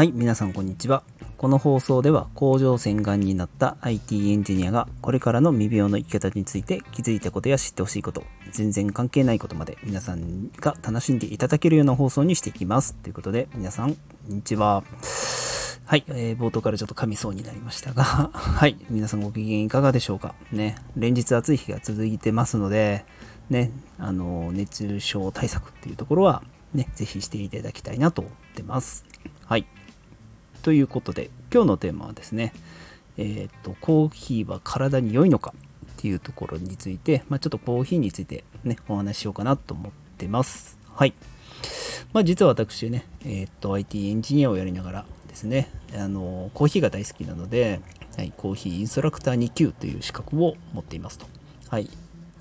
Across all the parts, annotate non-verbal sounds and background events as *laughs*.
はい、皆さんこんにちは。この放送では工場洗顔になった IT エンジニアがこれからの未病の生き方について気づいたことや知ってほしいこと、全然関係ないことまで皆さんが楽しんでいただけるような放送にしていきます。ということで皆さん、こんにちは。はい、えー、冒頭からちょっと噛みそうになりましたが、*laughs* はい、皆さんご機嫌いかがでしょうか？ね、連日暑い日が続いてますので、ね、あの、熱中症対策っていうところは、ね、ぜひしていただきたいなと思ってます。はい。ということで、今日のテーマはですね、えっ、と、コーヒーは体に良いのかっていうところについて、まあ、ちょっとコーヒーについてね、お話ししようかなと思ってます。はい。まあ、実は私ね、えっ、と、IT エンジニアをやりながらですね、あの、コーヒーが大好きなので、はい、コーヒーインストラクター2級という資格を持っていますと。はい。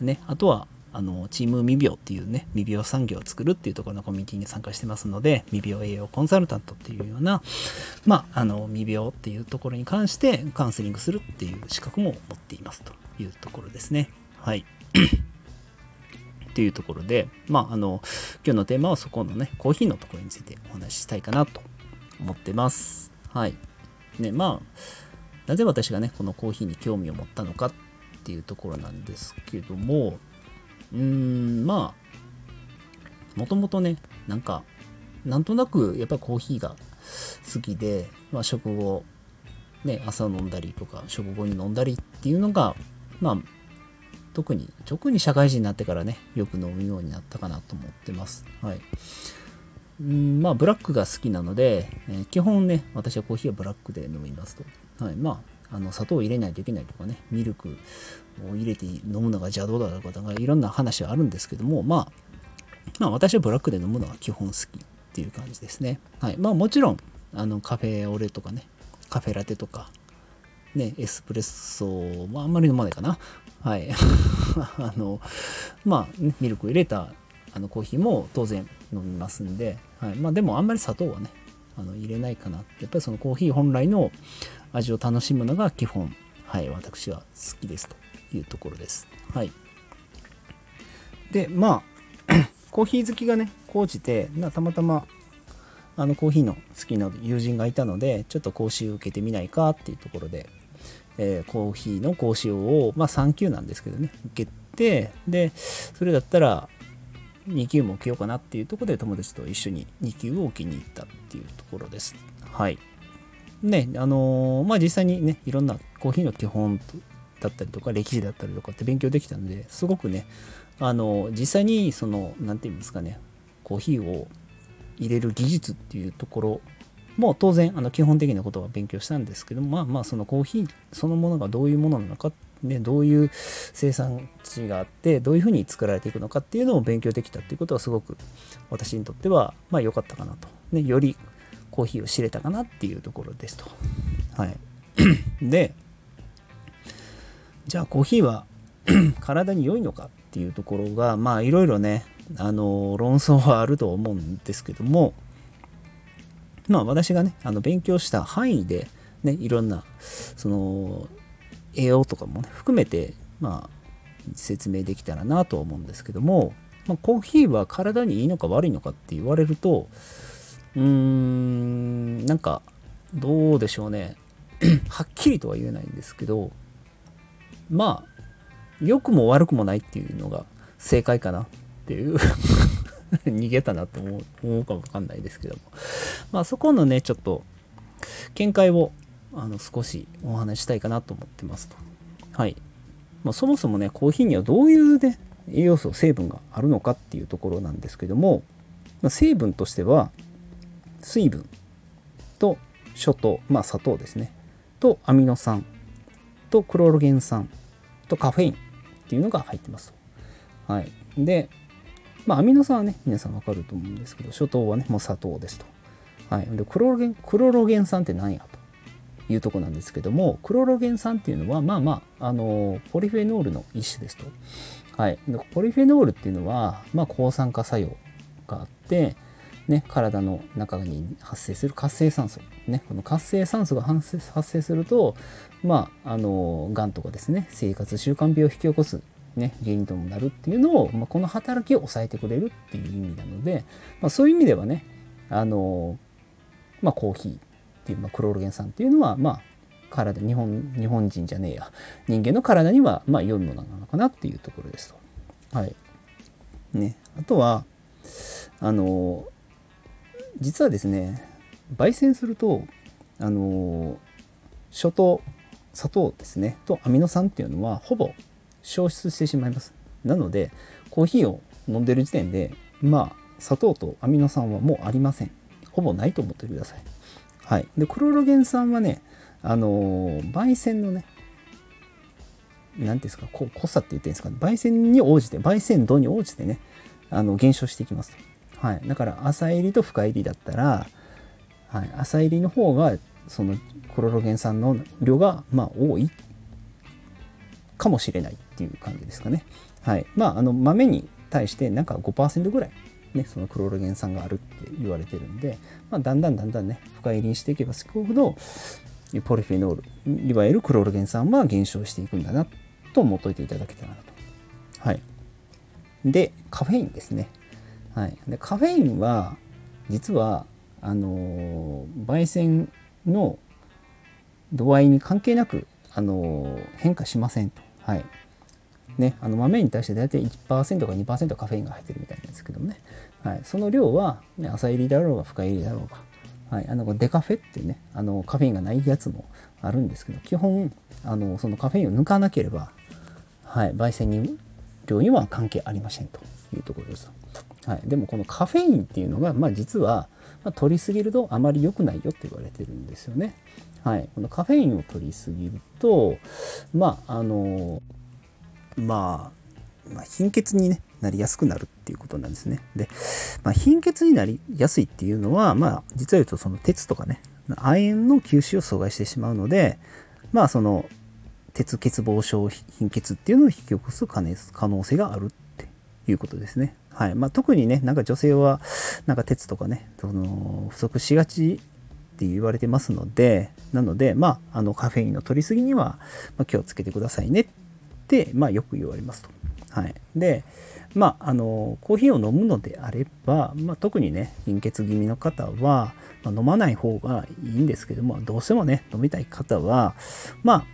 ね、あとは、あのチーム未病っていうね未病産業を作るっていうところのコミュニティに参加してますので未病栄養コンサルタントっていうようなまああの未病っていうところに関してカウンセリングするっていう資格も持っていますというところですね。はい。*coughs* っていうところでまああの今日のテーマはそこのねコーヒーのところについてお話ししたいかなと思ってます。はい。ねまあなぜ私がねこのコーヒーに興味を持ったのかっていうところなんですけどもうーん、まあ、もともとね、なんか、なんとなくやっぱコーヒーが好きで、まあ、食後、ね、朝飲んだりとか、食後に飲んだりっていうのが、まあ、特に、特に社会人になってからね、よく飲むようになったかなと思ってます。はい。うんまあ、ブラックが好きなので、えー、基本ね、私はコーヒーはブラックで飲みますと。はい。まあ、あの砂糖を入れないといけないとかねミルクを入れて飲むのが邪道だとかいろんな話はあるんですけども、まあ、まあ私はブラックで飲むのが基本好きっていう感じですね。はい。まあもちろんあのカフェオレとかねカフェラテとかねエスプレッソまああんまり飲まないかな。はい。*laughs* あのまあ、ね、ミルクを入れたあのコーヒーも当然飲みますんで、はい、まあでもあんまり砂糖はねあの入れないかなやっぱりそのコーヒー本来の味を楽しむのが基本、はい、私は好きですというところです。はい。で、まあ、*clears throat* コーヒー好きがね、高じて、たまたま、あの、コーヒーの好きな友人がいたので、ちょっと講習受けてみないかっていうところで、えー、コーヒーの講習を、まあ3級なんですけどね、受けて、で、それだったら、2級も受けようかなっていうところで友達と一緒に2級を受けに行ったっていうところです。はい。ね、あのー、まあ実際にね、いろんなコーヒーの基本だったりとか、歴史だったりとかって勉強できたので、すごくね、あのー、実際にその、何て言うんですかね、コーヒーを入れる技術っていうところも当然あの基本的なことは勉強したんですけどまあまあそのコーヒーそのものがどういうものなのかっ、ね、どういう生産地があってどういうふうに作られていくのかっていうのを勉強できたっていうことはすごく私にとってはまあ良かったかなと、ね、よりコーヒーを知れたかなっていうところですと。はい。*coughs* で、じゃあコーヒーは *coughs* 体に良いのかっていうところが、まあいろいろね、あの、論争はあると思うんですけども、まあ私がね、あの勉強した範囲で、ね、いろんな、その、栄養とかも、含めて、まあ、説明できたらなと思うんですけども、まあ、コーヒーは体にいいのか悪いのかって言われると、うーん、なんか、どうでしょうね。*clears throat* はっきりとは言えないんですけど、まあ、良くも悪くもないっていうのが正解かなっていう *laughs* 逃げたなと思う思うかもわかんないですけども。まあそこのね、ちょっと、見解をあの少しお話したいかなと思ってますと。はい。まあ、そもそもね、コーヒーにはどういうね、栄養素、成分があるのかっていうところなんですけども、まあ、成分としては、水分と諸糖、まあ砂糖ですね、とアミノ酸とクロロゲン酸とカフェインっていうのが入ってます。はい。で、まあアミノ酸はね、皆さんわかると思うんですけど、諸糖はね、もう砂糖ですと。はい。で、クロロゲン、クロロゲン酸って何やいうとこなんですけども、クロロゲン酸っていうのは、まあまあ、あの、ポリフェノールの一種ですと。はい。ポリフェノールっていうのは、まあ抗酸化作用があって、ね、体の中に発生する活性酸素、ね、この活性酸素が発生すると、まあ、あの、がんとかですね、生活習慣病を引き起こす、ね、原因ともなるっていうのを、まあ、この働きを抑えてくれるっていう意味なので、まあ、そういう意味ではね、あの、まあ、コーヒーていう、まあ、クロロゲン酸っていうのはまあ体日本日本人じゃねえや。人間の体にはまあ良いものなのかなっていうところですと。はい。ね、あとはあの実はですね焙煎するとあの初糖砂糖ですねとアミノ酸っていうのはほぼ消失してしまいます。なのでコーヒーを飲んでる時点でまあ砂糖とアミノ酸はもうありません。ほぼないと思ってください。はい。でクロロゲン酸はねあの焙煎のね何ですか濃さって言ってんですか、焙煎に応じて焙煎度に応じてねあの減少していきます。はい、だから浅入りと深入りだったら、はい、浅入りの方がそのクロロゲン酸の量がまあ多いかもしれないっていう感じですかね。はい、まああの豆に対してなんか5%ぐらいね、そのクロロゲン酸があるって言われてるんで、まあ、だんだんだんだんね深入りにしていけばすくほどポリフェノールいわゆるクロロゲン酸は減少していくんだなと思っといていただけたらなと。はい、でカフェインですね。はい、でカフェインは実はあの焙煎の度合いに関係なく、あの変化しませんと。はいね、あの豆に対して大体1%か2%カフェインが入ってるみたいなんですけどもね、はい、その量は、ね、朝入りだろうが深入りだろうが、はい、あのデカフェってねあのカフェインがないやつもあるんですけど基本あのそのカフェインを抜かなければ、はい、焙煎に量には関係ありませんというところです。はい、でもこのカフェインっていうのが、まあ、実は、まあ、取りすぎるとあまり良くないよって言われてるんですよね。はい、このカフェインを取りすぎるとまああのまあ、まあ、貧血に、ね、なりやすくなるっていうことなんですね。で、まあ、貧血になりやすいっていうのは、まあ、実は言うとその鉄とかね亜鉛の吸収を阻害してしまうのでまあその鉄欠乏症貧血っていうのを引き起こす可能性があるっていうことですね。はいまあ、特にねなんか女性はなんか鉄とかねその不足しがちって言われてますのでなので、まあ、あのカフェインの取りすぎには、ま気をつけてくださいねっ、まあ、よく言われますと。はい、でまああのコーヒーを飲むのであれば、まあ、特にね貧血気味の方は、まあ、飲まない方がいいんですけどもどうしてもね飲みたい方はまあ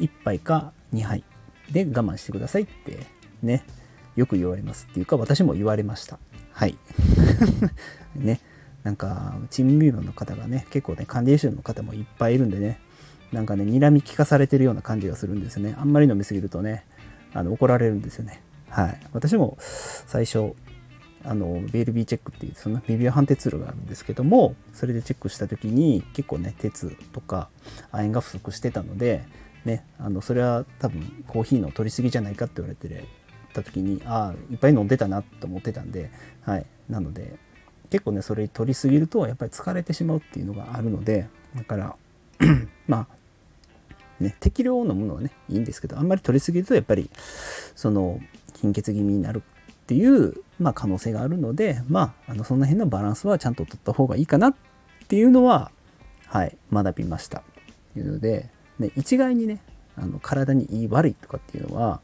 1杯か2杯で我慢してくださいってねよく言われますっていうか私も言われました。はい。*laughs* ね。なんかチームビーバーの方がね結構ね管理ションの方もいっぱいいるんでねなんかね睨み聞かされてるような感じがするんですよね。あんまり飲みすぎるとねあの怒られるんですよね。はい。私も最初あの BLB チェックっていうそのビビア判定ツールがあるんですけどもそれでチェックした時に結構ね鉄とか亜鉛が不足してたのでねあのそれは多分コーヒーの取りすぎじゃないかって言われてた時にああいっぱい飲んでたなと思ってたんで、はい、なので結構ねそれ取りすぎるとやっぱり疲れてしまうっていうのがあるのでだから *clears throat* まあね適量を飲むのはねいいんですけどあんまり取りすぎるとやっぱりその貧血気味になるっていう、まあ、可能性があるのでまああのその辺のバランスはちゃんと取った方がいいかなっていうのははい学びましたというので、ね、一概にねあの体にいい悪いとかっていうのは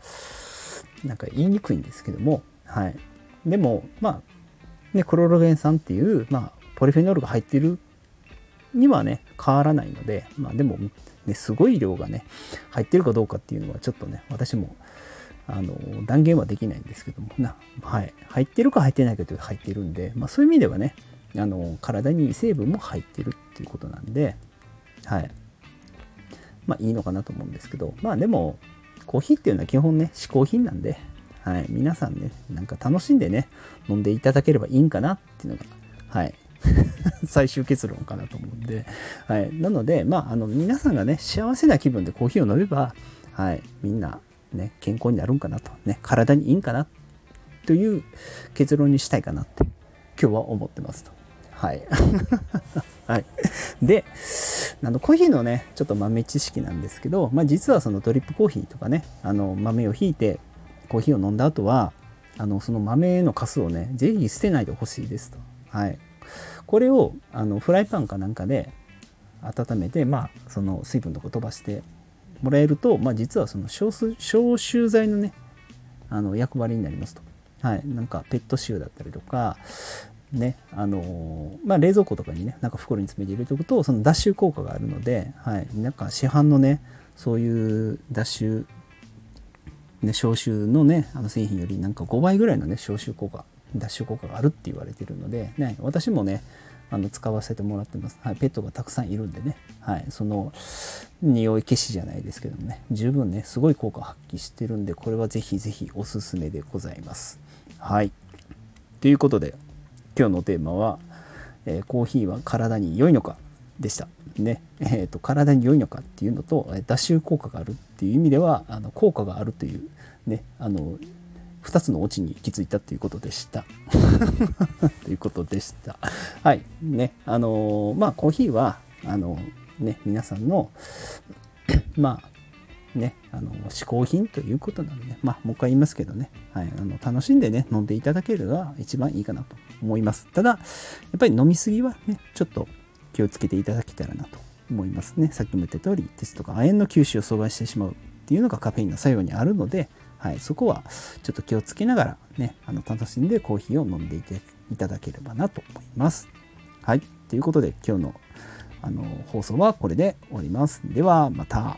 なんか言いにくいんですけども、はい。でも、まあ、ね、クロロゲン酸っていう、まあ、ポリフェノールが入っているにはね、変わらないので、まあでも、ね、すごい量がね、入ってるかどうかっていうのはちょっとね、私も、あの、断言はできないんですけども、な、はい。入ってるか入ってないかというと入ってるんで、まあそういう意味ではね、あの、体に成分も入ってるっていうことなんで、はい。まあいいのかなと思うんですけど、まあでも、コーヒーっていうのは基本ね、嗜好品なんで、はい、皆さんね、なんか楽しんでね、飲んでいただければいいんかなっていうのが、はい、*laughs* 最終結論かなと思うんで、はい、なので、まあ、あの、皆さんがね、幸せな気分でコーヒーを飲めば、はい、みんな、ね、健康になるんかなと、ね、体にいいんかなという結論にしたいかなって、今日は思ってますと。はい。*laughs* はい。で、あのコーヒーのね、ちょっと豆知識なんですけど、まあ、実はそのドリップコーヒーとかね、あの豆をひいてコーヒーを飲んだ後は、あのその豆のカスをね、ぜひ捨てないでほしいですと。はい。これをあのフライパンかなんかで温めて、まあ、その水分とか飛ばしてもらえると、まあ、実はその消臭剤のね、あの役割になりますと。はい。なんかペット臭だったりとか、ね、あのー、まあ、冷蔵庫とかにね、なんか袋に詰めて入れておくと、その脱臭効果があるので、はい、なんか市販のね、そういう脱臭、ね、消臭のね、あの製品よりなんか5倍ぐらいのね、消臭効果、脱臭効果があるって言われてるので、ね、私もね、あの使わせてもらってます、はい、ペットがたくさんいるんでね、はい、その匂い消しじゃないですけどもね。十分ねすごい効果発揮してるんでこれはぜひぜひおすすめでございます。はい。ということで今日のテーマは、えー、コーヒーは体に良いのかでした。ね。えーと、体に良いのかっていうのと脱臭効果があるっていう意味ではあの効果があるというねあの2つのオチに行き着いたということでした。*laughs* ということでした。はい。ね。あのー、まあ、コーヒーは、あのー、ね、皆さんの、まあ、ね、あの、嗜好品ということなので、ね、まあ、もう一回言いますけどね、はい、あの、楽しんでね、飲んでいただけるのが一番いいかなと思います。ただ、やっぱり飲みすぎはね、ちょっと気をつけていただけたらなと思いますね。さっきも言った通り、ですとか、亜鉛の吸収を阻害してしまうっていうのがカフェインの作用にあるので、はい、そこはちょっと気をつけながらね、あの楽しんでコーヒーを飲んでいていただければなと思います。はい、ということで今日のあの放送はこれで終わります。ではまた。